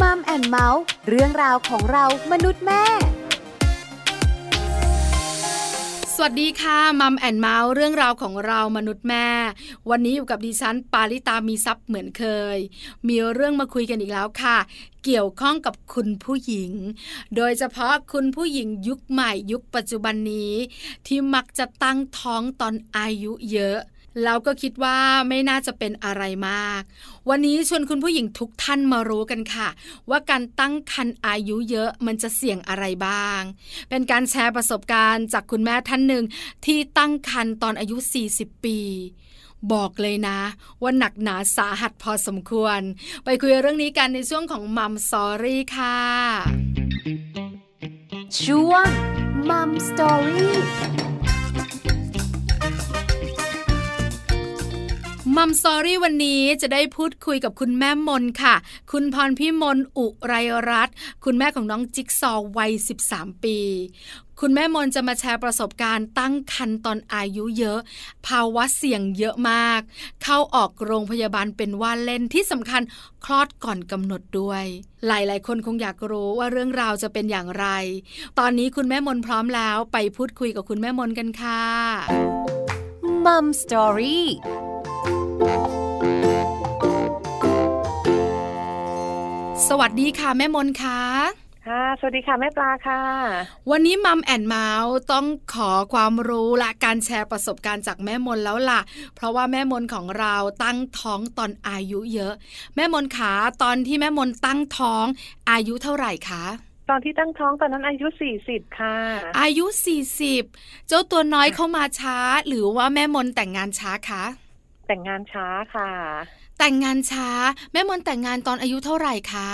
Mom and Mouth เรื่องราวของเรามนุษย์แม่ สวัสดีค่ะ Mom and Mouth เรื่องราวของเรามนุษย์แม่ วันนี้อยู่กับดิฉันปาลิตามีทรัพย์เหมือนเคย มีเรื่องมาคุยกันอีกแล้วค่ะเกี่ยวข้องกับคุณผู้หญิง โดยเฉพาะคุณผู้หญิงยุคใหม่ยุคปัจจุบันนี้ ที่มักจะตั้งท้องตอนอายุเยอะ แล้วก็คิดว่าไม่น่าจะเป็นอะไรมาก วันนี้ชวนคุณผู้หญิงทุกท่านมารู้กันค่ะ ว่าการตั้งครรภ์อายุเยอะมันจะเสี่ยงอะไรบ้าง เป็นการแชร์ประสบการณ์จากคุณแม่ท่านหนึ่งที่ตั้งครรภ์ตอนอายุ 40 ปีบอกเลยนะ ว่าหนักหนาสาหัสพอสมควร ไปคุยเรื่องนี้กันในช่วงของ Mom Story ค่ะ ช่วง Mom Story มัมสอรี่วันนี้จะได้พูดคุยกับคุณแม่มนค่ะ คุณพรพิมลอุไรรัตคุณแม่ของน้องจิ๊กซอวัย 13 ปี คุณแม่มนจะมาแชร์ประสบการณ์ตั้งครรภ์ตอนอายุเยอะ ภาวะเสี่ยงเยอะมาก เข้าออกโรงพยาบาลเป็นว่าเล่นที่สำคัญคลอดก่อนกำหนดด้วย หลายๆ คนคงอยากรู้ว่าเรื่องราวจะเป็นอย่างไร ตอนนี้คุณแม่มนพร้อมแล้วไปพูดคุยกับคุณแม่มนกันค่ะมัมสตอรี่ สวัสดีค่ะ แม่มนค่ะค่ะ สวัสดีค่ะ แม่ปลาค่ะ วันนี้มัมแอนเมาส์ต้องขอความรู้และการแชร์ประสบการณ์จากแม่มนแล้วล่ะ เพราะว่าแม่มนของเราตั้งท้องตอนอายุเยอะ แม่มนขาตอนที่แม่มนตั้งท้องอายุเท่าไหร่คะตอนที่ตั้งท้องตอนนั้นอายุสี่สิบค่ะ อายุสี่สิบเจ้าตัวน้อยเข้ามาช้า หรือว่าแม่มนแต่งงานช้าคะ แต่งงานช้าค่ะ แต่งงานช้า แม่มนแต่งงานตอนอายุเท่าไหร่คะ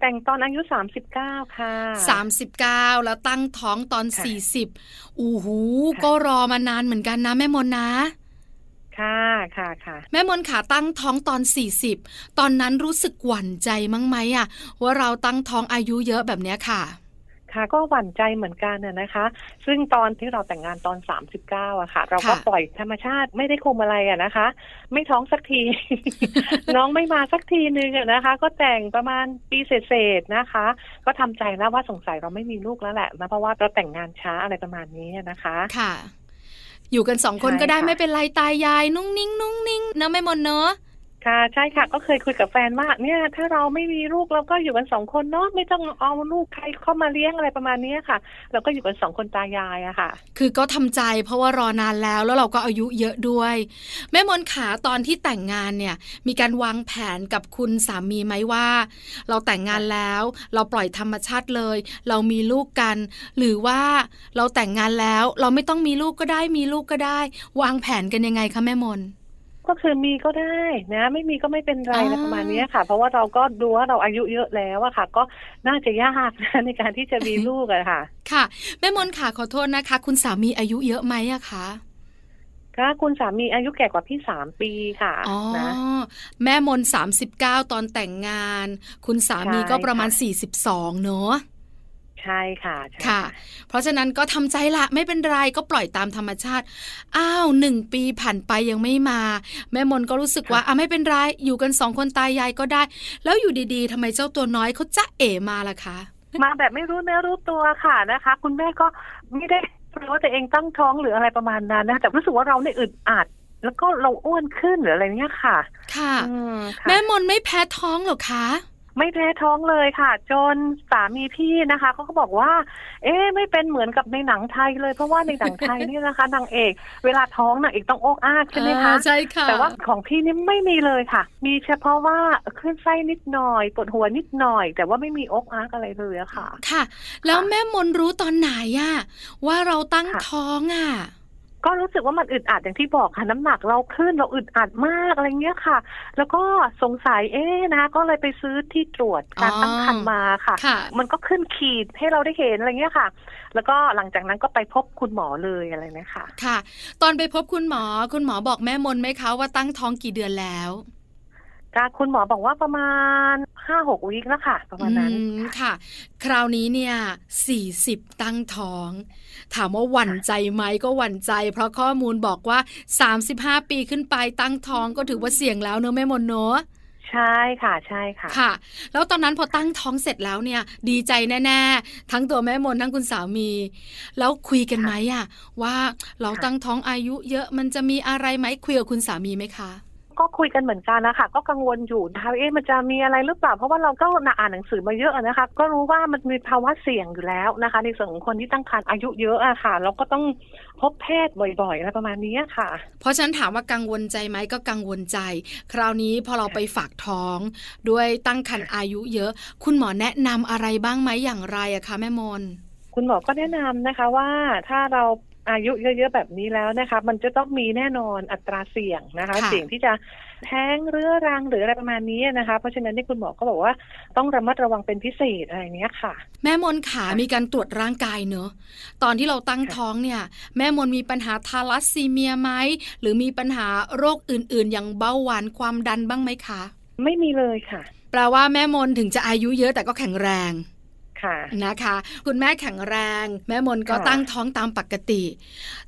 แต่งตอนอายุสามสิบเก้าค่ะสามสิบเก้าแล้วตั้งท้องตอนสี่สิบอู้หูก็รอมานานเหมือนกันนะแม่มนนะ ค่ะค่ะค่ะ แม่มนขาตั้งท้องตอนสี่สิบตอนนั้นรู้สึกหวั่นใจมั้งไหมอะว่าเราตั้งท้องอายุเยอะแบบเนี้ยค่ะ ค่ะก็หวั่นใจเหมือนกันนะคะ ซึ่งตอนที่เราแต่งงานตอนสามสิบเก้าอะค่ะ เราก็ปล่อยธรรมชาติไม่ได้คุมอะไรอะนะคะ ไม่ท้องสักที น้องไม่มาสักทีนึงอะนะคะ ก็แต่งประมาณปีเศษๆนะคะ ก็ทำใจแล้วว่าสงสัยเราไม่มีลูกแล้วแหละนะเพราะว่าเราแต่งงานช้าอะไรประมาณนี้นะคะค่ะ อยู่กันสองคนก็ได้ไม่เป็นไรตายยาย นุ่งนิ่งนุ่งนิ่งเนอะไม่มนเนอะ ค่ะใช่ค่ะก็เคยคุยกับแฟนว่าเนี่ย ถ้าเราไม่มีลูกเราก็อยู่กันสองคนเนาะไม่ต้องเอาลูกใครเข้ามาเลี้ยงอะไรประมาณนี้ค่ะ เราก็อยู่กันสองคนตายายอะค่ะ คือก็ทำใจเพราะว่ารอนานแล้วแล้วเราก็อายุเยอะด้วย แม่มนขาตอนที่แต่งงานเนี่ย มีการวางแผนกับคุณสามีไหมว่า เราแต่งงานแล้ว เราปล่อยธรรมชาติเลย เรามีลูกกัน หรือว่าเราแต่งงานแล้ว เราไม่ต้องมีลูกก็ได้มีลูกก็ได้ วางแผนกันยังไงคะแม่มน ก็คือมีก็ได้นะ ไม่มีก็ไม่เป็นไรนะประมาณนี้ค่ะ เพราะว่าเราก็ดูว่าเราอายุเยอะแล้วอะค่ะ ก็น่าจะยากนะในการที่จะมีลูกอะค่ะ ค่ะ แม่มนค่ะขอโทษนะคะ คุณสามีอายุเยอะไหมอะคะก็คุณสามีอายุแก่กว่าพี่สามปีค่ะอ๋อแม่มนสามสิบเก้าตอนแต่งงาน คุณสามีก็ประมาณสี่สิบสองเนอะ ใช่ค่ะค่ะ เพราะฉะนั้นก็ทำใจละไม่เป็นไรก็ปล่อยตามธรรมชาติ อ้าวหนึ่งปีผ่านไปยังไม่มา แม่มนก็รู้สึกว่าอะไม่เป็นไรอยู่กันสองคนตายยายก็ได้ แล้วอยู่ดีๆทำไมเจ้าตัวน้อยเขาจะเอ๋มาล่ะคะ มาแบบไม่รู้เนื้อรู้ตัวค่ะนะคะ คุณแม่ก็ไม่ได้รู้ว่าตัวเองตั้งท้องหรืออะไรประมาณนั้นนะแต่รู้สึกว่าเราเนี่ยอึดอัดแล้วก็เราอ้วนขึ้นหรืออะไรเนี้ยค่ะ ค่ะ แม่มนไม่แพ้ท้องหรอคะ ไม่แพ้ท้องเลยค่ะ จนสามีพี่นะคะเขาก็บอกว่า เอ๊ไม่เป็นเหมือนกับในหนังไทยเลย เพราะว่าในหนังไทยนี่นะคะนางเอก เวลาท้องนางเอกต้องอกอ้ากใช่ไหมคะใช่ค่ะแต่ว่าของพี่นี่ไม่มีเลยค่ะ มีเฉพาะว่าคลื่นไส้นิดหน่อยปวดหัวนิดหน่อย แต่ว่าไม่มีอกอ้ากอะไรเลยอะค่ะ ค่ะ แล้วแม่มนรู้ตอนไหนอะว่าเราตั้งท้องอะ ก็รู้สึกว่ามันอึดอัดอย่างที่บอกค่ะน้ำหนักเราขึ้นเราอึดอัดมากอะไรเงี้ยค่ะ แล้วก็สงสัยเอ๊นะ ก็เลยไปซื้อที่ตรวจการตั้งครรภ์มาค่ะ มันก็ขึ้นขีดให้เราได้เห็นอะไรเงี้ยค่ะ แล้วก็หลังจากนั้นก็ไปพบคุณหมอเลยอะไรนะคะค่ะ ตอนไปพบคุณหมอคุณหมอบอกแม่มนไหมคะว่าตั้งท้องกี่เดือนแล้ว การคุณหมอบอกว่าประมาณห้าหกวิคแล้วค่ะ ประมาณนั้นค่ะ คราวนี้เนี่ยสี่สิบตั้งท้อง ถามว่าหวั่นใจไหมก็หวั่นใจ เพราะข้อมูลบอกว่าสามสิบห้าปีขึ้นไปตั้งท้องก็ถือว่าเสี่ยงแล้วเนอะแม่มนเนอะใช่ค่ะใช่ค่ะ ค่ะ แล้วตอนนั้นพอตั้งท้องเสร็จแล้วเนี่ย ดีใจแน่ๆ ทั้งตัวแม่มนทั้งคุณสามี แล้วคุยกันไหมอะว่าเราตั้งท้องอายุเยอะมันจะมีอะไรไหมคุยกับคุณสามีไหมคะ ก็คุยกันเหมือนกันนะคะก็กังวลอยู่นะคะเอ๊ะมันจะมีอะไรหรือเปล่า เพราะว่าเราก็อ่านหนังสือมาเยอะนะคะ ก็รู้ว่ามันมีภาวะเสี่ยงอยู่แล้วนะคะ ในส่วนของคนที่ตั้งครรภ์อายุเยอะอะค่ะ เราก็ต้องพบแพทย์บ่อยๆอะไรประมาณนี้ค่ะ เพราะฉะนั้นถามว่ากังวลใจไหมก็กังวลใจ คราวนี้พอเราไปฝากท้อง ด้วยตั้งครรภ์อายุเยอะ คุณหมอแนะนำอะไรบ้างไหมอย่างไรอะคะแม่มนคุณหมอก็แนะนำนะคะว่าถ้าเรา อายุเยอะๆแบบนี้แล้วนะคะ มันจะต้องมีแน่นอนอัตราเสี่ยงนะคะ เสี่ยงที่จะแท้งเรื้อรังหรืออะไรประมาณนี้นะคะ เพราะฉะนั้นที่คุณหมอก็บอกว่าต้องระมัดระวังเป็นพิเศษอะไรเนี้ยค่ะ แม่มนขามีการตรวจร่างกายเนอะตอนที่เราตั้งท้องเนี่ย แม่มนมีปัญหาทาลัสซีเมียไหมหรือมีปัญหาโรคอื่นๆ อย่างเบาหวานความดันบ้างไหมคะ ไม่มีเลยค่ะ แปลว่าแม่มนถึงจะอายุเยอะแต่ก็แข็งแรง นะคะ คุณแม่แข็งแรง แม่มนก็ตั้งท้องตามปกติ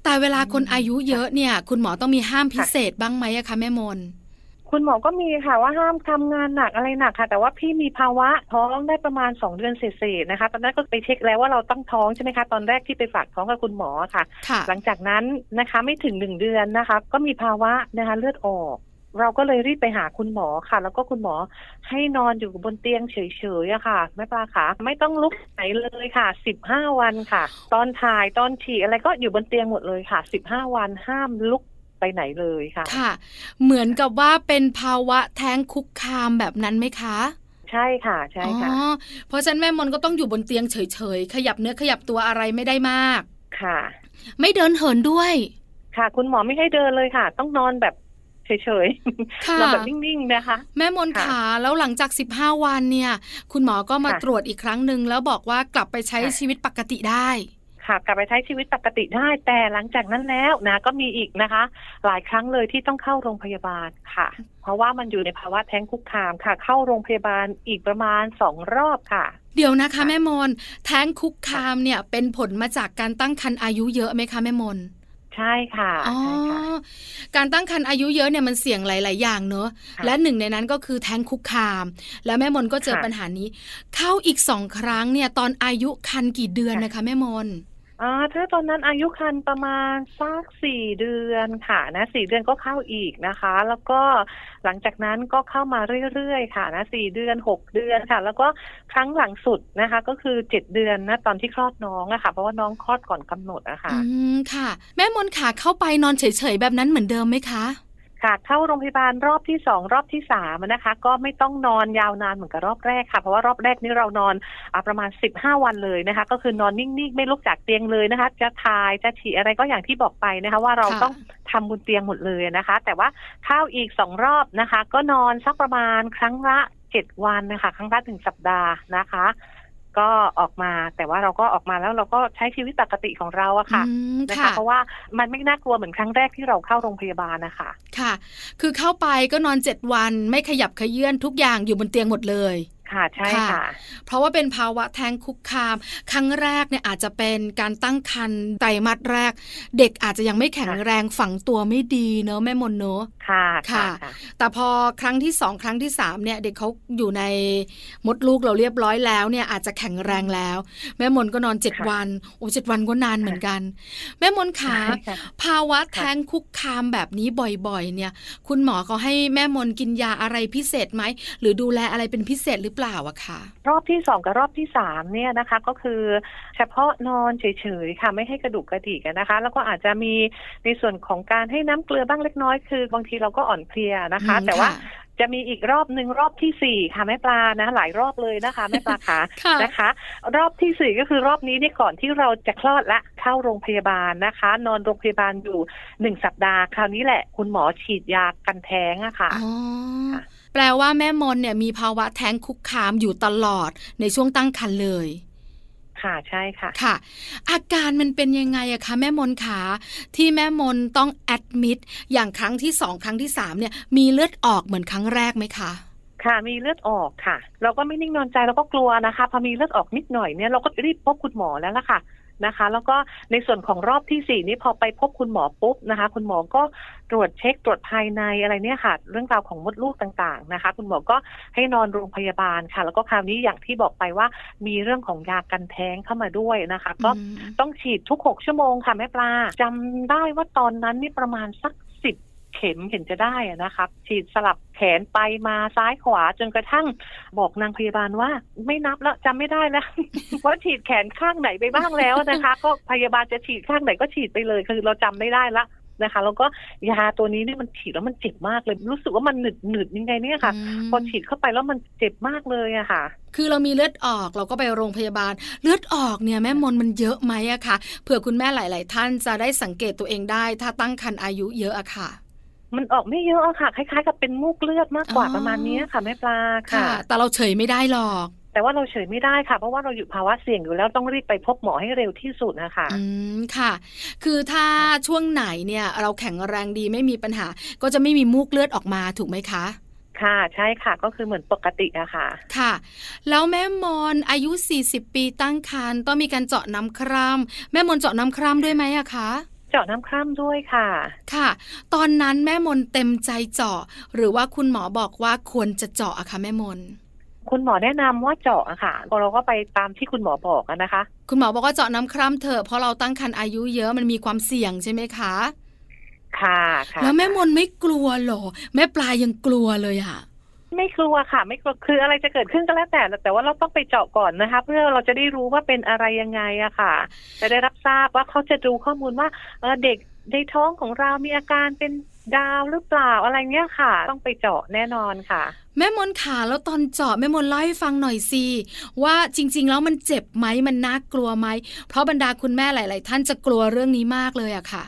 แต่เวลาคนอายุเยอะเนี่ย คุณหมอต้องมีห้ามพิเศษบ้างไหมอะคะแม่มนคุณหมอก็มีค่ะว่าห้ามทำงานหนักอะไรหนักค่ะ แต่ว่าพี่มีภาวะท้องได้ประมาณสองเดือนเศษๆนะคะ ตอนนั้นก็ไปเช็คแล้วว่าเราต้องท้องใช่ไหมคะ ตอนแรกที่ไปฝากท้องกับคุณหมอค่ะ หลังจากนั้นนะคะไม่ถึงหนึ่งเดือนนะคะ ก็มีภาวะนะคะเลือดออก เราก็เลยรีบไปหาคุณหมอค่ะ แล้วก็คุณหมอให้นอนอยู่บนเตียงเฉยๆอะค่ะแม่ปลาค่ะไม่ต้องลุกไหนเลยค่ะสิบห้าวันค่ะ ตอนถ่ายตอนฉี่อะไรก็อยู่บนเตียงหมดเลยค่ะสิบห้าวันห้ามลุกไปไหนเลยค่ะ ค่ะ เหมือนกับว่าเป็นภาวะแท้งคุกคามแบบนั้นไหมคะใช่ค่ะใช่ค่ะเพราะฉะนั้นแม่มนก็ต้องอยู่บนเตียงเฉยๆ ขยับเนื้อขยับตัวอะไรไม่ได้มากค่ะ ไม่เดินเหินด้วย ค่ะ คุณหมอไม่ให้เดินเลยค่ะ ต้องนอนแบบ เฉยๆเราแบบนิ่งๆนะคะ แม่มนขาแล้วหลังจาก 15 วันเนี่ย คุณหมอก็มาตรวจอีกครั้งหนึ่งแล้วบอกว่ากลับไปใช้ชีวิตปกติได้ค่ะกลับไปใช้ชีวิตปกติได้แต่หลังจากนั้นแล้วนะก็มีอีกนะคะ หลายครั้งเลยที่ต้องเข้าโรงพยาบาลค่ะ เพราะว่ามันอยู่ในภาวะแท้งคุกคามค่ะ เข้าโรงพยาบาลอีกประมาณสองรอบค่ะ เดี๋ยวนะคะ แม่มนแท้งคุกคามเนี่ยเป็นผลมาจากการตั้งครรภ์อายุเยอะไหมคะแม่มน ใช่ค่ะอ๋อการตั้งครรภ์อายุเยอะเนี่ยมันเสี่ยงหลาย ๆ อย่างเนอะและหนึ่งในนั้นก็คือแท้งคุกคาม แล้วแม่มนก็เจอปัญหานี้ เข้าอีกสองครั้งเนี่ยตอนอายุคันกี่เดือนนะคะแม่มน อ่าถ้าตอนนั้นอายุครรภ์ประมาณสักสี่เดือนค่ะนะสี่เดือนก็เข้าอีกนะคะ แล้วก็หลังจากนั้นก็เข้ามาเรื่อยๆค่ะนะสี่เดือนหกเดือนค่ะ แล้วก็ครั้งหลังสุดนะคะ ก็คือเจ็ดเดือนนะตอนที่คลอดน้องอะค่ะ เพราะว่าน้องคลอดก่อนกำหนดอะค่ะอืมค่ะ แม่มนขาเข้าไปนอนเฉยๆแบบนั้นเหมือนเดิมไหมคะ ค่ะเข้าโรงพยาบาลรอบที่สองรอบที่สามนะคะ ก็ไม่ต้องนอนยาวนานเหมือนกับรอบแรกค่ะ เพราะว่ารอบแรกนี้เรานอนอประมาณสิบห้าวันเลยนะคะ ก็คือนอนนิ่งๆ ไม่ลุกจากเตียงเลยนะคะ จะทายจะฉี่อะไรก็อย่างที่บอกไปนะคะ ว่าเราต้องทำบนเตียงหมดเลยนะคะ แต่ว่าเข้าอีกสองรอบนะคะ ก็นอนสักประมาณครั้งละเจ็ดวันนะคะ ครั้งละถึงสัปดาห์นะคะ ก็ออกมาแต่ว่าเราก็ออกมาแล้วเราก็ใช้ชีวิตปกติของเราอะค่ะนะคะ เพราะว่ามันไม่น่ากลัวเหมือนครั้งแรกที่เราเข้าโรงพยาบาลนะคะค่ะ คือเข้าไปก็นอนเจ็ดวันไม่ขยับขยื่นทุกอย่างอยู่บนเตียงหมดเลย ค่ะใช่ค่ะ เพราะว่าเป็นภาวะแท้งคุกคาม ครั้งแรกเนี่ยอาจจะเป็นการตั้งครรภ์ไตรมาสแรก เด็กอาจจะยังไม่แข็งแรงฝังตัวไม่ดีเนอะแม่มนเนอะค่ะค่ะ แต่พอครั้งที่สองครั้งที่สามเนี่ยเด็กเขาอยู่ในมดลูกเราเรียบร้อยแล้วเนี่ยอาจจะแข็งแรงแล้ว แม่มนก็นอนเจ็ดวันโอ้เจ็ดวันก็นานเหมือนกัน แม่มนขาภาวะแท้งคุกคามแบบนี้บ่อยๆ เนี่ย คุณหมอเขาให้แม่มนกินยาอะไรพิเศษไหมหรือดูแลอะไรเป็นพิเศษหรือเปล่าอะค่ะรอบที่สองกับรอบที่สามเนี่ยนะคะ ก็คือเฉพาะนอนเฉยๆค่ะไม่ให้กระดูกกระดิกนะคะ แล้วก็อาจจะมีในส่วนของการให้น้ำเกลือบ้างเล็กน้อยคือบางทีเราก็อ่อนเพลียนะคะ แต่ว่าจะมีอีกรอบหนึ่งรอบที่สี่ค่ะแม่ปลานะ หลายรอบเลยนะคะแม่ปลาขานะคะ รอบที่สี่ก็คือรอบนี้นี่ก่อนที่เราจะคลอดละเข้าโรงพยาบาลนะคะ นอนโรงพยาบาลอยู่หนึ่งสัปดาห์ คราวนี้แหละ คุณหมอฉีดยากันแท้งอะค่ะ แปลว่าแม่มนเนี่ยมีภาวะแท้งคุกคามอยู่ตลอดในช่วงตั้งครรภ์เลย ค่ะใช่ค่ะ ค่ะ อาการมันเป็นยังไงอะคะแม่มนขาที่แม่มนต้องแอดมิดอย่างครั้งที่สองครั้งที่สามเนี่ยมีเลือดออกเหมือนครั้งแรกไหมคะค่ะมีเลือดออกค่ะ เราก็ไม่นิ่งนอนใจเราก็กลัวนะคะ พอมีเลือดออกนิดหน่อยเนี่ยเราก็รีบพบคุณหมอแล้วล่ะค่ะ นะคะ แล้วก็ในส่วนของรอบที่สี่นี้พอไปพบคุณหมอปุ๊บนะคะ คุณหมอก็ตรวจเช็คตรวจภายในอะไรเนี่ยค่ะ เรื่องราวของมดลูกต่างๆนะคะ คุณหมอก็ให้นอนโรงพยาบาลค่ะ แล้วก็คราวนี้อย่างที่บอกไปว่ามีเรื่องของยากันแท้งเข้ามาด้วยนะคะ ก็อืมต้องฉีดทุกหกชั่วโมงค่ะแม่ปลาจำได้ว่าตอนนั้นนี่ประมาณสักสิบ เข็มเห็นจะได้อะนะครับ ฉีดสลับแขนไปมาซ้ายขวาจนกระทั่งบอกนางพยาบาลว่า ไม่นับแล้วจำไม่ได้แล้วว่าฉีดแขนข้างไหนไปบ้างแล้วนะคะ ก็พยาบาลจะฉีดข้างไหนก็ฉีดไปเลยคือเราจำไม่ได้ละนะคะแล้วก็ยาตัวนี้นี่มันฉีดแล้วมันเจ็บมากเลย รู้สึกว่ามันหนึดหนึดๆยังไงเนี่ยค่ะมพอฉีดเข้าไปแล้วมันเจ็บมากเลยอะค่ะ คือเรามีเลือดออกเราก็ไปโรงพยาบาล เลือดออกเนี่ยแม่มนมันเยอะไหมอะคะเผื่อคุณแม่หลาย ๆ ท่านจะได้สังเกตตัวเองได้ ถ้าตั้งครรภ์อายุเยอะอะค่ะ มันออกไม่เยอะอะค่ะ คล้าย ๆ กับเป็นมูกเลือดมากกว่าอ๋อประมาณนี้ค่ะแม่ปลาค่ะค่ะ แต่เราเฉยไม่ได้หรอกแต่ว่าเราเฉยไม่ได้ค่ะ เพราะว่าเราอยู่ภาวะเสี่ยงอยู่แล้วต้องรีบไปพบหมอให้เร็วที่สุดนะคะอืมค่ะ คือถ้าช่วงไหนเนี่ยเราแข็งแรงดีไม่มีปัญหา ก็จะไม่มีมูกเลือดออกมาถูกไหมคะ ค่ะใช่ค่ะก็คือเหมือนปกติอะค่ะ ค่ะ แล้วแม่มอนอายุ 40 ปีตั้งครรภ์ต้องมีการเจาะน้ำคร่ำแม่มนเจาะน้ำคร่ำด้วยไหมอะคะ เจาะน้ำคร่ำด้วยค่ะ ค่ะ ตอนนั้นแม่มนเต็มใจเจาะ หรือว่าคุณหมอบอกว่าควรจะเจาะอะคะแม่มนคุณหมอแนะนำว่าเจาะอะค่ะเราก็ไปตามที่คุณหมอบอกอะนะคะ คุณหมอบอกว่าเจาะน้ำคร่ำเถอะเพราะเราตั้งครรภ์อายุเยอะมันมีความเสี่ยงใช่ไหมคะค่ะค่ะแล้วแม่มนไม่กลัวเหรอ แม่ปลายังกลัวเลยอะ ไม่กลัวค่ะ ไม่กลัวคืออะไรจะเกิดขึ้นก็แล้วแต่ แต่ว่าเราต้องไปเจาะก่อนนะคะ เพื่อเราจะได้รู้ว่าเป็นอะไรยังไงอะค่ะ จะได้รับทราบว่าเขาจะดูข้อมูลว่าเเด็กในท้องของเรามีอาการเป็นดาวหรือเปล่าอะไรเงี้ยค่ะ ต้องไปเจาะแน่นอนค่ะ แม่มนขาแล้วตอนเจาะแม่มนเล่าให้ฟังหน่อยสิว่าจริง ๆ แล้วมันเจ็บไหมมันน่ากลัวไหมเพราะบรรดาคุณแม่หลาย ๆ ท่านจะกลัวเรื่องนี้มากเลยอะค่ะ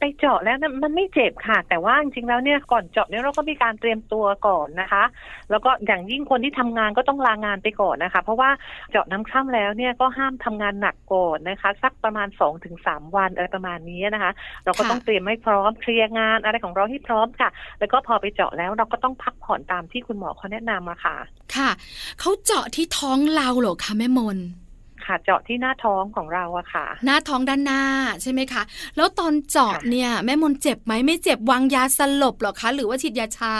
ไปเจาะแล้วนะมันไม่เจ็บค่ะ แต่ว่าจริงๆแล้วเนี่ยก่อนเจาะเนี่ยเราก็มีการเตรียมตัวก่อนนะคะ แล้วก็อย่างยิ่งคนที่ทำงานก็ต้องลางานไปก่อนนะคะ เพราะว่าเจาะน้ำคร่ำแล้วเนี่ยก็ห้ามทำงานหนักก่อนนะคะ สักประมาณ2อถึงสวันอะไรประมาณนี้นะคะ เราก็ต้องเตรียมให้พร้อมเคลียร์งานอะไรของเราให้พร้อมค่ะ แล้วก็พอไปเจาะแล้วเราก็ต้องพักผ่อนตามที่คุณหมอเขาแนะนำมาค่ะ ค่ะเขาเจาะที่ท้องเราเหรอคะแม่มน ค่ะ เจาะที่หน้าท้องของเราอะค่ะ หน้าท้องด้านหน้าใช่ไหมคะ แล้วตอนเจาะค่ะเนี่ยแม่มนเจ็บไหมไม่เจ็บวางยาสลบเหรอคะ หรือว่าฉีดยาชา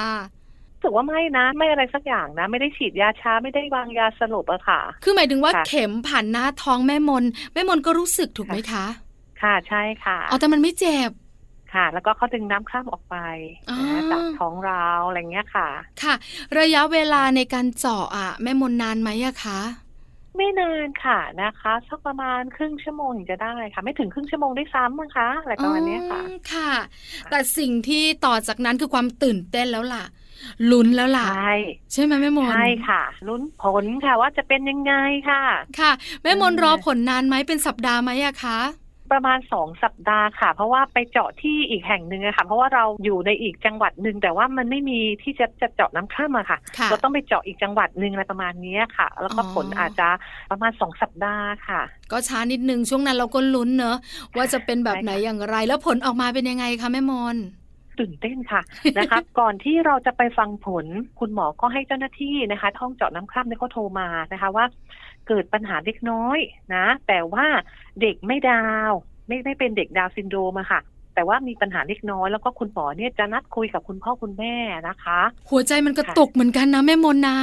รู้สึกว่าไม่นะ ไม่อะไรสักอย่างนะ ไม่ได้ฉีดยาชาไม่ได้วางยาสลบอะค่ะ คือหมายถึงว่าค่ะเข็มผ่านหน้าท้องแม่มน แม่มนก็รู้สึกถูกไหมคะ ค่ะใช่ค่ะอ๋อแต่มันไม่เจ็บค่ะ แล้วก็เขาดึงน้ำคร่ำออกไปอ๋อนะจากท้องเราอะไรเงี้ยค่ะ ค่ะ ระยะเวลาในการเจาะอะแม่มนนานไหมอะคะ ไม่นานค่ะนะคะสักประมาณครึ่งชั่วโมงถึงจะได้ค่ะ ไม่ถึงครึ่งชั่วโมงได้วยซ้ำมั้งคะอะไรประมาณเนี้ยค่ะอืมค่ะ แต่สิ่งที่ต่อจากนั้นคือความตื่นเต้นแล้วล่ะลุ้นแล้วล่ะ ใช่ใช่ไหมแม่มนใช่ค่ะลุ้นผลค่ะว่าจะเป็นยังไงค่ะ ค่ะแม่มนอืมรอผลนานไหมเป็นสัปดาห์ไหมอะคะ ประมาณสองสัปดาห์ค่ะ เพราะว่าไปเจาะที่อีกแห่งหนึ่งอะค่ะ เพราะว่าเราอยู่ในอีกจังหวัดหนึ่งแต่ว่ามันไม่มีที่จะจะเจาะน้ำข้ามอะค่ะค่ะ เราต้องไปเจาะอีกจังหวัดหนึ่งอะไรประมาณเนี้ยค่ะ แล้วก็อ๋อผลอาจจะประมาณสองสัปดาห์ค่ะ ก็ช้านิดนึงช่วงนั้นเราก็ลุ้นเนอะว่าจะเป็นแบบไหนใช่ค่ะอย่างไร แล้วผลออกมาเป็นยังไงคะแม่มนตื่นเต้นค่ะนะคะก่อนที่เราจะไปฟังผลคุณหมอก็ให้เจ้าหน้าที่นะคะห้องเจาะน้ำคร่ำเนี่ยเขาโทรมานะคะว่า เกิดปัญหาเล็กน้อยนะ แต่ว่าเด็กไม่ดาวไม่ไม่เป็นเด็กดาวน์ซินโดรมอะค่ะ แต่ว่ามีปัญหาเล็กน้อยแล้วก็คุณหมอเนี่ยจะนัดคุยกับคุณพ่อคุณแม่นะคะ หัวใจมันกระตุกเหมือนกันนะแม่มนนะ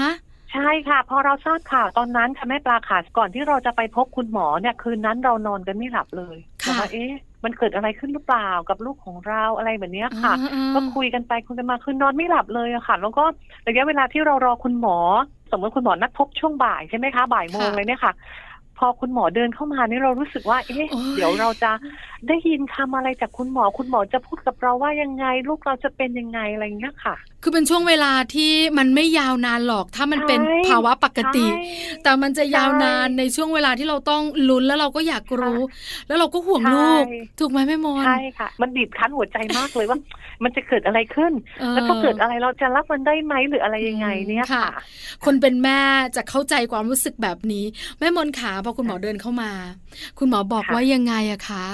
ใช่ค่ะ พอเราทราบข่าวตอนนั้นค่ะแม่ปลาค่ะก่อนที่เราจะไปพบคุณหมอเนี่ยคืนนั้นเรานอนกันไม่หลับเลยค่ะบอกว่าเอ๊ะมันเกิดอะไรขึ้นหรือเปล่ากับลูกของเราอะไรแบบเนี้ยค่ะอ่าๆก็คุยกันไปคุยกันมาคือนอนไม่หลับเลยอะค่ะ แล้วก็ระยะเวลาที่เรารอคุณหมอ สมมติคุณหมอนัดพบช่วงบ่ายใช่ไหมคะบ่ายโมงค่ะเลยเนี่ยค่ะพ อคุณหมอเดินเข้ามานี่เรารู้สึกว่า เอ๊ะโอ้ยเดี๋ยวเราจะได้ยินคำอะไรจากคุณหมอ คุณหมอจะพูดกับเราว่ายังไง ลูกเราจะเป็นยังไงอะไรอย่างเงี้ยค่ะ คือเป็นช่วงเวลาที่มันไม่ยาวนานหรอก ถ้ามันเป็นใช่ภาวะปกติใช่แต่มันจะยาวนานใช่ในช่วงเวลาที่เราต้องลุ้นแล้วเราก็อยากรู้ แล้วเราก็ห่วงลูกใช่ถูกไหมแม่มนใช่ค่ะ มันบีบคั้นหัวใจมากเลยว่า มันจะเกิดอะไรขึ้นออแล้วก็เกิดอะไรเราจะรับมันได้ไหมหรืออะไรยังไงเนี่ยค่ะ คนเป็นแม่จะเข้าใจความรู้สึกแบบนี้ แม่มนขาพอคุณหมอเดินเข้ามา คุณหมอบอกค่ะว่ายังไงอะคะ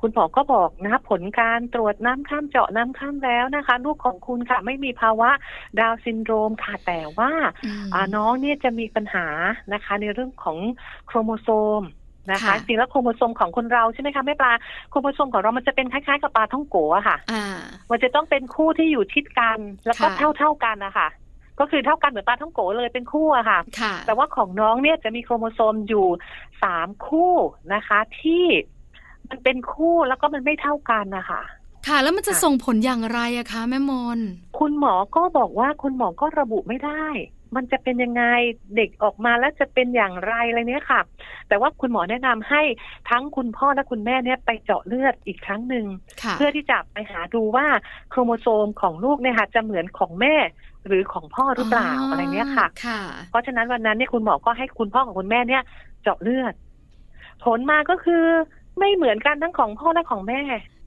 คุณหมอก็บอกนะคะผลการตรวจน้ำข้ามเจาะน้ำข้ามแล้วนะคะ ลูกของคุณค่ะไม่มีภาวะดาวน์ซินโดรมค่ะแต่ว่าอืมอ่าน้องเนี่ยจะมีปัญหานะคะ ในเรื่องของโครโมโซมนะคะค่ะจริงแล้วโครโมโซมของคนเราใช่ไหมคะแม่ปลาโครโมโซมของเรามันจะเป็นคล้ายๆกับปาท่องโก๋ค่ะอ่ามันจะต้องเป็นคู่ที่อยู่ชิดกัน แล้วก็ค่ะเท่าเท่าๆกันนะคะ ก็คือเท่ากันเหมือนปาท่องโก๋เลยเป็นคู่อะค่ะค่ะ แต่ว่าของน้องเนี่ยจะมีโครโมโซมอยู่สามคู่นะคะ ที่มันเป็นคู่แล้วก็มันไม่เท่ากันนะคะค่ะ แล้วมันจะค่ะส่งผลอย่างไรอะคะ แม่มน คุณหมอก็บอกว่าคุณหมอก็ระบุไม่ได้ มันจะเป็นยังไงเด็กออกมาแล้วจะเป็นอย่างไรอะไรเนี้ยค่ะ แต่ว่าคุณหมอแนะนำให้ทั้งคุณพ่อและคุณแม่เนี่ยไปเจาะเลือดอีกครั้งหนึ่งค่ะเพื่อที่จะไปหาดูว่าโครโมโซมของลูกเนี่ยค่ะจะเหมือนของแม่หรือของพ่อหรือเปล่าอะไรเนี้ยค่ะค่ะเพราะฉะนั้นวันนั้นเนี่ยคุณหมอก็ให้คุณพ่อกับคุณแม่เนี่ย เจาะเลือด ผลมาก็คือไม่เหมือนกันทั้งของพ่อและของแม่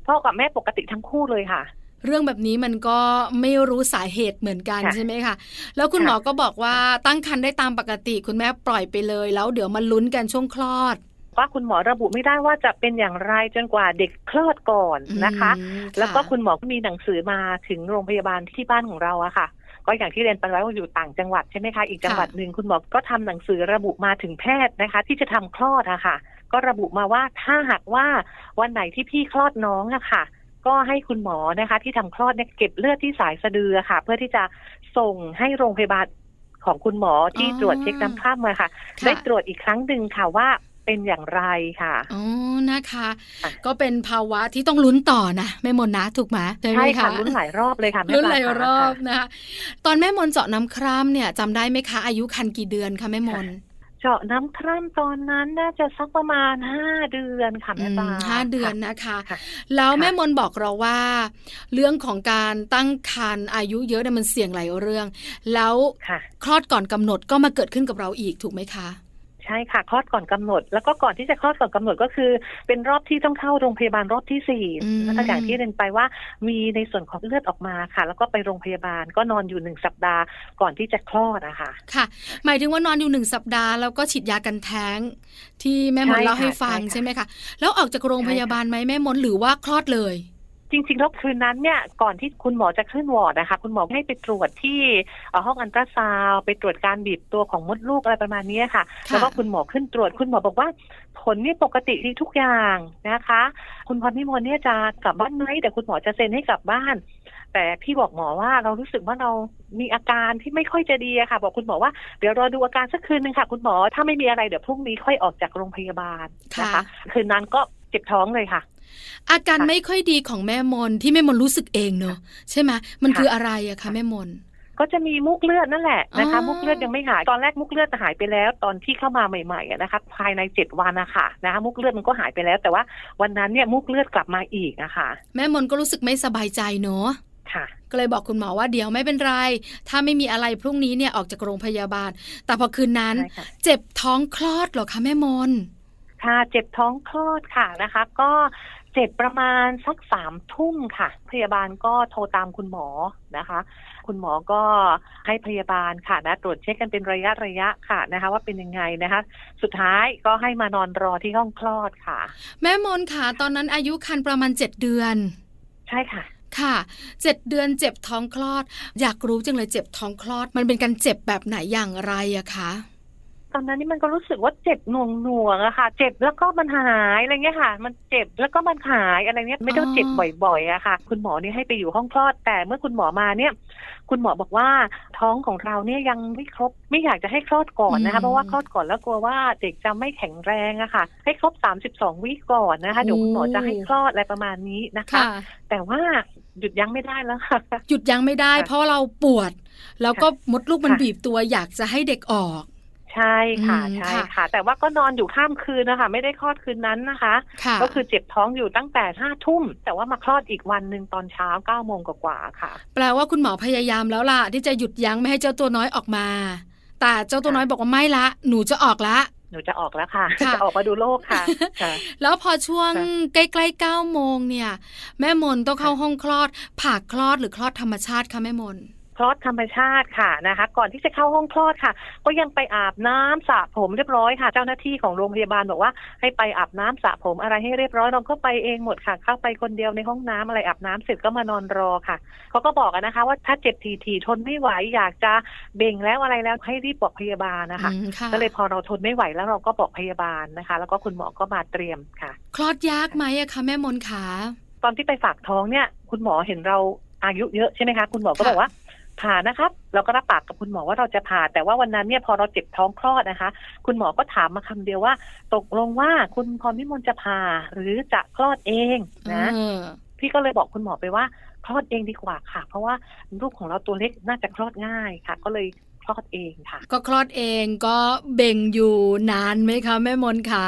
พ่อกับแม่ปกติทั้งคู่เลยค่ะ เรื่องแบบนี้มันก็ไม่รู้สาเหตุเหมือนกันค่ะใช่ไหมคะแล้วคุณค่ะหมอก็บอกว่าตั้งครรภ์ได้ตามปกติคุณแม่ปล่อยไปเลย แล้วเดี๋ยวมาลุ้นกันช่วงคลอดว่าคุณหมอระบุไม่ได้ว่าจะเป็นอย่างไรจนกว่าเด็กคลอดก่อนนะคะอืมแล้วก็คุณหมอก็มีหนังสือมาถึงโรงพยาบาลที่บ้านของเราอะค่ะ ก็อย่างที่เรียนไปไว้ว่าอยู่ต่างจังหวัดใช่ไหมคะ อีกจังหวัดหนึ่งคุณหมอก็ทำหนังสือระบุมาถึงแพทย์นะคะ ที่จะทำคลอดอะค่ะ ก็ระบุมาว่าถ้าหากว่าวันไหนที่พี่คลอดน้องอะค่ะ ก็ให้คุณหมอนะคะ ที่ทำคลอดเนี่ยเก็บเลือดที่สายสะดืออะค่ะ เพื่อที่จะส่งให้โรงพยาบาลของคุณหมอที่อ๋อตรวจเช็คน้ำข้ามมาค่ะค่ะ ได้ตรวจอีกครั้งหนึ่งค่ะว่าเป็นอย่างไรค่ะ อ๋อ นะคะค่ะก็เป็นภาวะที่ต้องลุ้นต่อนะแม่มนนะถูกไหมใช่ไหมใช่คะค่ะลุ้นหลายรอบเลยค่ะแม่ลุ้นปลาหลายค่ะรอบนะคะ ตอนแม่มนเจาะน้ำคร่ำเนี่ยจำได้ไหมคะอายุคันกี่เดือนคะแม่มน เจาะน้ำคร่ำตอนนั้นน่าจะสักประมาณห้าเดือนค่ะอืแม่มปลาห้าเดือนค่ะนะคะค่ะแล้วค่ะแม่มนบอกเราว่า เรื่องของการตั้งครรภ์อายุเยอะเนี่ยมันเสี่ยงหลายเรื่อง แล้วค่ะคลอดก่อนกำหนดก็มาเกิดขึ้นกับเราอีกถูกไหมคะ ใช่ค่ะคลอดก่อนกำหนด แล้วก็ก่อนที่จะคลอดก่อนกำหนดก็คือ เป็นรอบที่ต้องเข้าโรงพยาบาลรอบที่สี่อืมแล้วก็อย่างที่เรียนไปว่ามีในส่วนของเลือดออกมาค่ะ แล้วก็ไปโรงพยาบาลก็นอนอยู่หนึ่งสัปดาห์ก่อนที่จะคลอดอะค่ะค่ะ หมายถึงว่านอนอยู่หนึ่งสัปดาห์แล้วก็ฉีดยากันแท้ง ที่แม่มนใช่เล่าให้ค่ะฟังใช่ค่ะใช่ไหมคะแล้วออกจากโรงพยาบาลไหมแม่มนหรือว่าคลอดเลย จริงๆแล้วคืนนั้นเนี่ยก่อนที่คุณหมอจะขึ้นวอร์ดนะคะคุณหมอให้ไปตรวจที่เอ่อห้องอันตราซาวด์ไปตรวจการบีบตัวของมดลูกอะไรประมาณนี้ค่ะค่ะ แล้วก็คุณหมอขึ้นตรวจคุณหมอบอกว่า ผลนี่ปกติดีทุกอย่างนะคะ คุณพรพิมลเนี่ยจะกลับบ้านไหมแต่คุณหมอจะเซ็นให้กลับบ้านแต่พี่บอกหมอว่าเรารู้สึกว่าเรามีอาการที่ไม่ค่อยจะดีอะค่ะ บอกคุณหมอว่าเดี๋ยวรอดูอาการสักคืนนึงค่ะ คุณหมอถ้าไม่มีอะไรเดี๋ยวพรุ่งนี้ค่อยออกจากโรงพยาบาลนะคะค่ะคืนนั้นก็เจ็บท้องเลยค่ะ อาการค่ะไม่ค่อยดีของแม่มนที่แม่มนรู้สึกเองเนอะใช่ไหมมันค่ะคืออะไรอะคะแม่มนก็จะมีมุกเลือดนั่นแหละนะคะอ๋อมุกเลือดยังไม่หายตอนแรกมุกเลือดหายไปแล้ว ตอนที่เข้ามาใหม่ๆอะนะคะภายในเจ็ดวันนะคะนะคะมุกเลือดมันก็หายไปแล้ว แต่ว่าวันนั้นเนี่ยมุกเลือดกลับมาอีกนะคะแม่มนก็รู้สึกไม่สบายใจเนอะค่ะก็เลยบอกคุณหมอว่าเดี๋ยวไม่เป็นไร ถ้าไม่มีอะไรพรุ่งนี้เนี่ยออกจากโรงพยาบาล แต่พอคืนนั้นใช่ค่ะเจ็บท้องคลอดเหรอคะแม่มน ค่ะเจ็บท้องคลอดค่ะนะคะ ก็เจ็บประมาณสักสามทุ่มค่ะ พยาบาลก็โทรตามคุณหมอนะคะ คุณหมอก็ให้พยาบาลค่ะนะตรวจเช็คกันเป็นระยะระยะค่ะนะคะ ว่าเป็นยังไงนะคะ สุดท้ายก็ให้มานอนรอที่ห้องคลอดค่ะ แม่มนค่ะ ตอนนั้นอายุคันประมาณเจ็ดเดือน ใช่ค่ะค่ะเจ็ดเดือนเจ็บท้องคลอด อยากรู้จังเลยเจ็บท้องคลอด มันเป็นการเจ็บแบบไหนอย่างไรอะคะ ตอนนั้นนี่มันก็รู้สึกว่าเจ็บหน่วงหน่วงๆอะค่ะ เจ็บแล้วก็มันหายอะไรเงี้ยค่ะ มันเจ็บแล้วก็มันหายอะไรเงี้ยไม่ต้องเจ็บบ่อยๆอะค่ะ คุณหมอนี่ให้ไปอยู่ห้องคลอด แต่เมื่อคุณหมอมาเนี่ย คุณหมอบอกว่าท้องของเราเนี่ยยังไม่ครบไม่อยากจะให้คลอดก่อนนะคะเพราะว่าคลอดก่อนแล้วกลัวว่าเด็กจะไม่แข็งแรงอะค่ะ ให้ครบสามสิบสองวิก่อนนะคะเดี๋ยวคุณหมอจะให้คลอดอะไรประมาณนี้นะคะค่ะแต่ว่าหยุดยั้งไม่ได้แล้วค่ะ หยุดยั้งไม่ได้ค่ะเพราะเราปวด แล้วก็มดลูกมันค่ะบีบตัวอยากจะให้เด็กออก ใช่ค่ะอืมใช่ค่ะค่ะ แต่ว่าก็นอนอยู่ข้ามคืนนะคะ ไม่ได้คลอดคืนนั้นนะคะค่ะก็คือเจ็บท้องอยู่ตั้งแต่ห้าทุ่ม แต่ว่ามาคลอดอีกวันหนึ่งตอนเช้าเก้าโมงกว่าๆค่ะ แปลว่าคุณหมอพยายามแล้วล่ะ ที่จะหยุดยั้งไม่ให้เจ้าตัวน้อยออกมา แต่เจ้าตัวน้อยบอกว่าไม่ละ หนูจะออกละหนูจะออกแล้วค่ะค่ะจะออกมาดูโลกค่ะค่ะแล้วพอช่วงค่ะใกล้ๆเก้าโมงเนี่ย แม่มนต้องเข้าค่ะห้องคลอด ผ่าคลอดหรือคลอดธรรมชาติคะแม่มน คลอดธรรมชาติค่ะนะคะ ก่อนที่จะเข้าห้องคลอดค่ะ ก็ยังไปอาบน้ำสระผมเรียบร้อยค่ะ เจ้าหน้าที่ของโรงพยาบาลบอกว่า ให้ไปอาบน้ำสระผมอะไรให้เรียบร้อยเราก็ไปเองหมดค่ะ เข้าไปคนเดียวในห้องน้ำอะไรอาบน้ำเสร็จก็มานอนรอค่ะเขาก็บอกนะคะ ว่าถ้าเจ็บทีทีทนไม่ไหวอยากจะเบ่งแล้วอะไรแล้วให้รีบบอกพยาบาลนะคะอืมค่ะก็เลยพอเราทนไม่ไหวแล้วเราก็บอกพยาบาลนะคะ แล้วก็คุณหมอก็มาเตรียมค่ะ คลอดยากไหมอะคะแม่มนขาตอนที่ไปฝากท้องเนี่ย คุณหมอเห็นเราอายุเยอะใช่ไหมคะ คุณหมอก็ค่ะบอกว่า ผ่านะครับ เราก็รับปากกับคุณหมอว่าเราจะผ่า แต่ว่าวันนั้นเนี่ยพอเราเจ็บท้องคลอดนะคะ คุณหมอก็ถามมาคำเดียวว่า ตกลงว่าคุณพรพิมลจะผ่าหรือจะคลอดเองนะเออพี่ก็เลยบอกคุณหมอไปว่าคลอดเองดีกว่าค่ะ เพราะว่าลูกของเราตัวเล็กน่าจะคลอดง่ายค่ะ ก็เลยคลอดเองค่ะ ก็คลอดเองก็เบ่งอยู่นานไหมคะแม่มนขา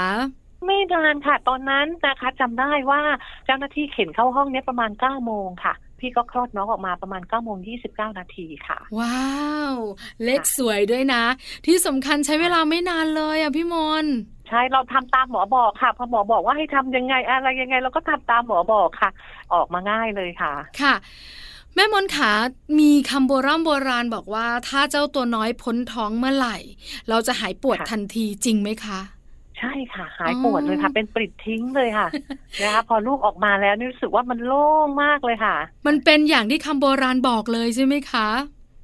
ไม่นานค่ะ ตอนนั้นนะคะจำได้ว่าเจ้าหน้าที่เข็นเข้าห้องเนี้ยประมาณเก้าโมงค่ะ พี่ก็คลอดน้องออกมาประมาณเก้าโมงยี่สิบเก้านาทีค่ะ ว้าว เล็กสวยด้วยนะ ที่สำคัญใช้เวลาไม่นานเลยอะพี่มนใช่เราทำตามหมอบอกค่ะ พอหมอบอกว่าให้ทำยังไงอะไรยังไง เราก็ทำตามหมอบอกค่ะ ออกมาง่ายเลยค่ะ ค่ะ แม่มนขามีคำโบราณโบราณบอกว่า ถ้าเจ้าตัวน้อยพ้นท้องเมื่อไหร่ เราจะหายปวดค่ะทันทีจริงไหมคะ ใช่ค่ะ หายปวดเลยค่ะ เป็นปริดทิ้งเลยค่ะนะคะพอลูกออกมาแล้วนี่รู้สึกว่ามันโล่งมากเลยค่ะ มันเป็นอย่างที่คำโบราณบอกเลยใช่ไหมคะ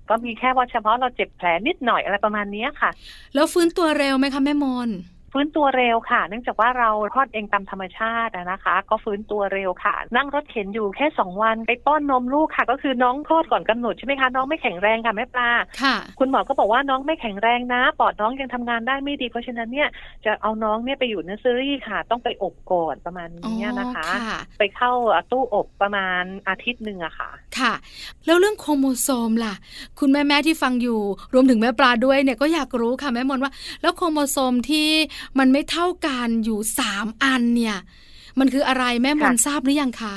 ก็มีแค่ว่าเฉพาะเราเจ็บแผลนิดหน่อยอะไรประมาณเนี้ยค่ะ แล้วฟื้นตัวเร็วไหมคะแม่มน ฟื้นตัวเร็วค่ะ เนื่องจากว่าเราคลอดเองตามธรรมชาติอะนะคะ ก็ฟื้นตัวเร็วค่ะ นั่งรถเข็นอยู่แค่สองวันไปป้อนนมลูกค่ะ ก็คือน้องคลอดก่อนกำหนดใช่ไหมคะน้องไม่แข็งแรงค่ะแม่ปลาค่ะ คุณหมอก็บอกว่าน้องไม่แข็งแรงนะ ปอดน้องยังทำงานได้ไม่ดี เพราะฉะนั้นเนี่ยจะเอาน้องเนี่ยไปอยู่เนอร์เซอรี่ค่ะ ต้องไปอบก่อนประมาณนี้นะคะอ๋อค่ะไปเข้าตู้อบประมาณอาทิตย์หนึ่งอะค่ะ ค่ะ แล้วเรื่องโครโมโซมล่ะ คุณแม่แม่ๆที่ฟังอยู่ รวมถึงแม่ปลาด้วยเนี่ยก็อยากรู้ค่ะแม่มนว่า แล้วโครโมโซมที่มันไม่เท่ากันอยู่สามอันเนี่ย มันคืออะไรแม่มนค่ะทราบหรือยังคะ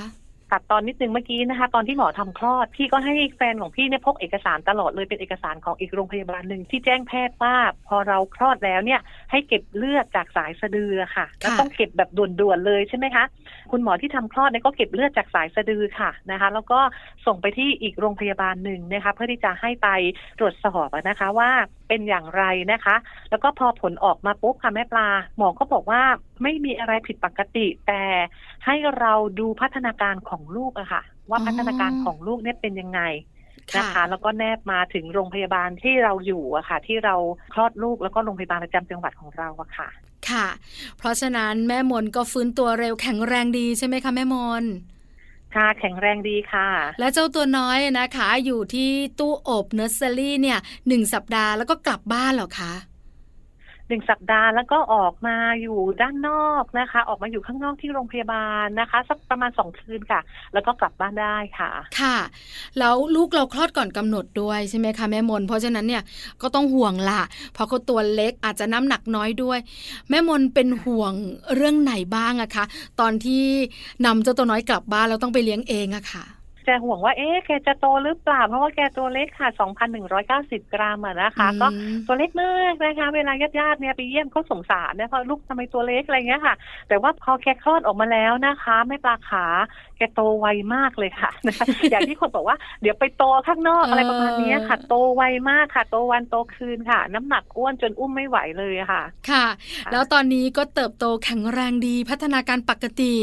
ตัดตอนนิดนึงเมื่อกี้นะคะ ตอนที่หมอทำคลอด พี่ก็ให้แฟนของพี่เนี่ยพกเอกสารตลอดเลยเป็นเอกสารของอีกโรงพยาบาลหนึ่งที่แจ้งแพทย์ว่าพอเราคลอดแล้วเนี่ย ให้เก็บเลือดจากสายสะดือค่ะแล้วต้องเก็บแบบด่วนๆเลยใช่ไหมคะ คุณหมอที่ทำคลอดเนี่ยก็เก็บเลือดจากสายสะดือค่ะนะคะ แล้วก็ส่งไปที่อีกโรงพยาบาลหนึ่งนะคะ เพื่อที่จะให้ไปตรวจสอบอะนะคะว่าเป็นอย่างไรนะคะ แล้วก็พอผลออกมาปุ๊บค่ะแม่ปลาหมอก็บอกว่าไม่มีอะไรผิดปกติ แต่ให้เราดูพัฒนาการของลูกอะค่ะ ว่าอ๋อพัฒนาการของลูกเนี่ยเป็นยังไงค่ะนะคะแล้วก็แนบมาถึงโรงพยาบาลที่เราอยู่อะค่ะ ที่เราคลอดลูกแล้วก็โรงพยาบาลประจำจังหวัดของเราอะค่ะ ค่ะ เพราะฉะนั้นแม่มนก็ฟื้นตัวเร็วแข็งแรงดีใช่ไหมคะแม่มนค่ะแข็งแรงดีค่ะ และเจ้าตัวน้อยนะคะ อยู่ที่ตู้อบเนอร์เซอรี่เนี่ยหนึ่งสัปดาห์แล้วก็กลับบ้านเหรอคะ หนึ่งสัปดาห์แล้วก็ออกมาอยู่ด้านนอกนะคะ ออกมาอยู่ข้างนอกที่โรงพยาบาลนะคะ สักประมาณสองคืนค่ะ แล้วก็กลับบ้านได้ค่ะ ค่ะ แล้วลูกเราคลอดก่อนกำหนดด้วยใช่ไหมคะแม่มน เพราะฉะนั้นเนี่ยก็ต้องห่วงล่ะเพราะเขาตัวเล็กอาจจะน้ำหนักน้อยด้วย แม่มนเป็นห่วงเรื่องไหนบ้างอะคะ ตอนที่นำเจ้าตัวน้อยกลับบ้านแล้วต้องไปเลี้ยงเองอะค่ะ จะห่วงว่าเอ๊ะแกจะโตหรือเปล่า เพราะว่าแกตัวเล็กค่ะ 2,190 กรัมอะนะคะ ก็อืมตัวเล็กมากนะคะ เวลาญาติๆเนี่ยไปเยี่ยมเขาสงสารนะเพราะลูกทำไมตัวเล็กอะไรเงี้ยค่ะ แต่ว่าพอแกคลอดออกมาแล้วนะคะแม่ปลาขาแกโตไวมากเลยค่ะนะคะอย่างที่คนบอกว่าเดี๋ยวไปโตข้างนอกอะไรประมาณเนี้ยค่ะ โตไวมากค่ะ โตวันโตคืนค่ะ น้ำหนักอ้วนจนอุ้มไม่ไหวเลยอะค่ะค่ะ ค่ะ แล้วตอนนี้ก็เติบโตแข็งแรงดีพัฒนาการปกติ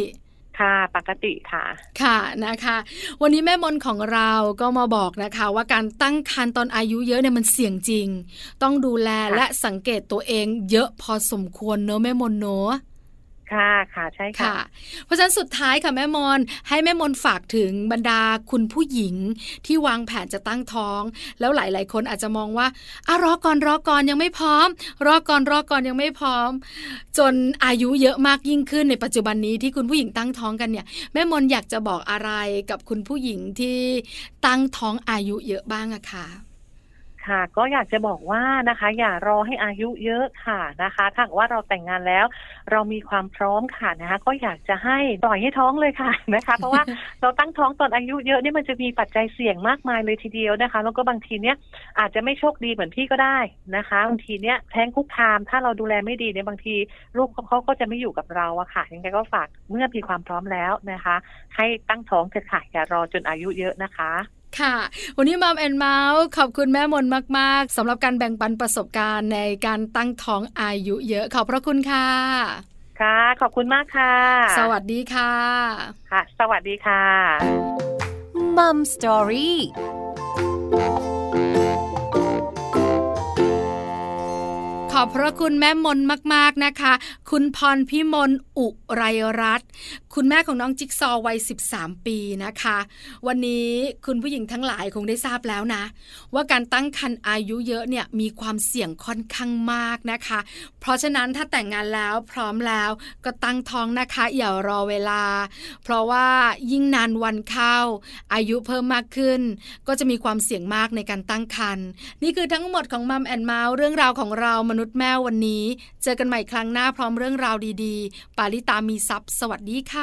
ค่ะปกติค่ะค่ะนะคะ วันนี้แม่มนของเราก็มาบอกนะคะ ว่าการตั้งครรภ์ตอนอายุเยอะเนี่ยมันเสี่ยงจริง ต้องดูแลค่ะและสังเกตตัวเองเยอะพอสมควรเนอะแม่มนเนอะ ค่ะค่ะใช่ค่ะ เพราะฉะนั้นสุดท้ายค่ะแม่มนให้แม่มนฝากถึงบรรดาคุณผู้หญิงที่วางแผนจะตั้งท้อง แล้วหลาย ๆ คนอาจจะมองว่าอะรอก่อนรอก่อนยังไม่พร้อม รอก่อนรอก่อนยังไม่พร้อม จนอายุเยอะมากยิ่งขึ้นในปัจจุบันนี้ที่คุณผู้หญิงตั้งท้องกันเนี่ยแม่มนอยากจะบอกอะไรกับคุณผู้หญิงที่ตั้งท้องอายุเยอะบ้างอะค่ะ ค่ะ ก็อยากจะบอกว่านะคะ อย่ารอให้อายุเยอะค่ะนะคะ ถ้าว่าเราแต่งงานแล้ว เรามีความพร้อมค่ะนะคะ ก็อยากจะให้ปล่อยให้ท้องเลยค่ะนะคะ เพราะว่าเราตั้งท้องตอนอายุเยอะเนี่ยมันจะมีปัจจัยเสี่ยงมากมายเลยทีเดียวนะคะ แล้วก็บางทีเนี่ยอาจจะไม่โชคดีเหมือนพี่ก็ได้นะคะบางทีเนี่ยแท้งคุกคาม ถ้าเราดูแลไม่ดีเนี่ยบางทีลูกเขาก็จะไม่อยู่กับเราอะค่ะยังไงก็ฝากเมื่อมีความพร้อมแล้วนะคะ ให้ตั้งท้องเถอะค่ะอย่ารอจนอายุเยอะนะคะ ค่ะ วันนี้มัมแอนเมาส์ขอบคุณแม่มนมาก ๆสำหรับการแบ่งปันประสบการณ์ในการตั้งท้องอายุเยอะขอบพระคุณค่ะค่ะ ขอบคุณมากค่ะ สวัสดีค่ะ ค่ะ สวัสดีค่ะมัมสตอรี่ขอบพระคุณแม่มนมาก ๆนะคะ คุณพรพิมลอุไรรัตน์ คุณแม่ของน้องจิ๊กซอวัย 13 ปีนะคะ วันนี้คุณผู้หญิงทั้งหลายคงได้ทราบแล้วนะ ว่าการตั้งครรภ์อายุเยอะเนี่ยมีความเสี่ยงค่อนข้างมากนะคะ เพราะฉะนั้นถ้าแต่งงานแล้วพร้อมแล้วก็ตั้งท้องนะคะอย่ารอเวลา เพราะว่ายิ่งนานวันเข้า อายุเพิ่มมากขึ้น ก็จะมีความเสี่ยงมากในการตั้งครรภ์นี่คือทั้งหมดของ Mom and Mouth เรื่องราวของเรามนุษย์แม่วันนี้ เจอกันใหม่ครั้งหน้าพร้อมเรื่องราวดีๆ ปาลิตามีทรัพย์สวัสดีค่ะ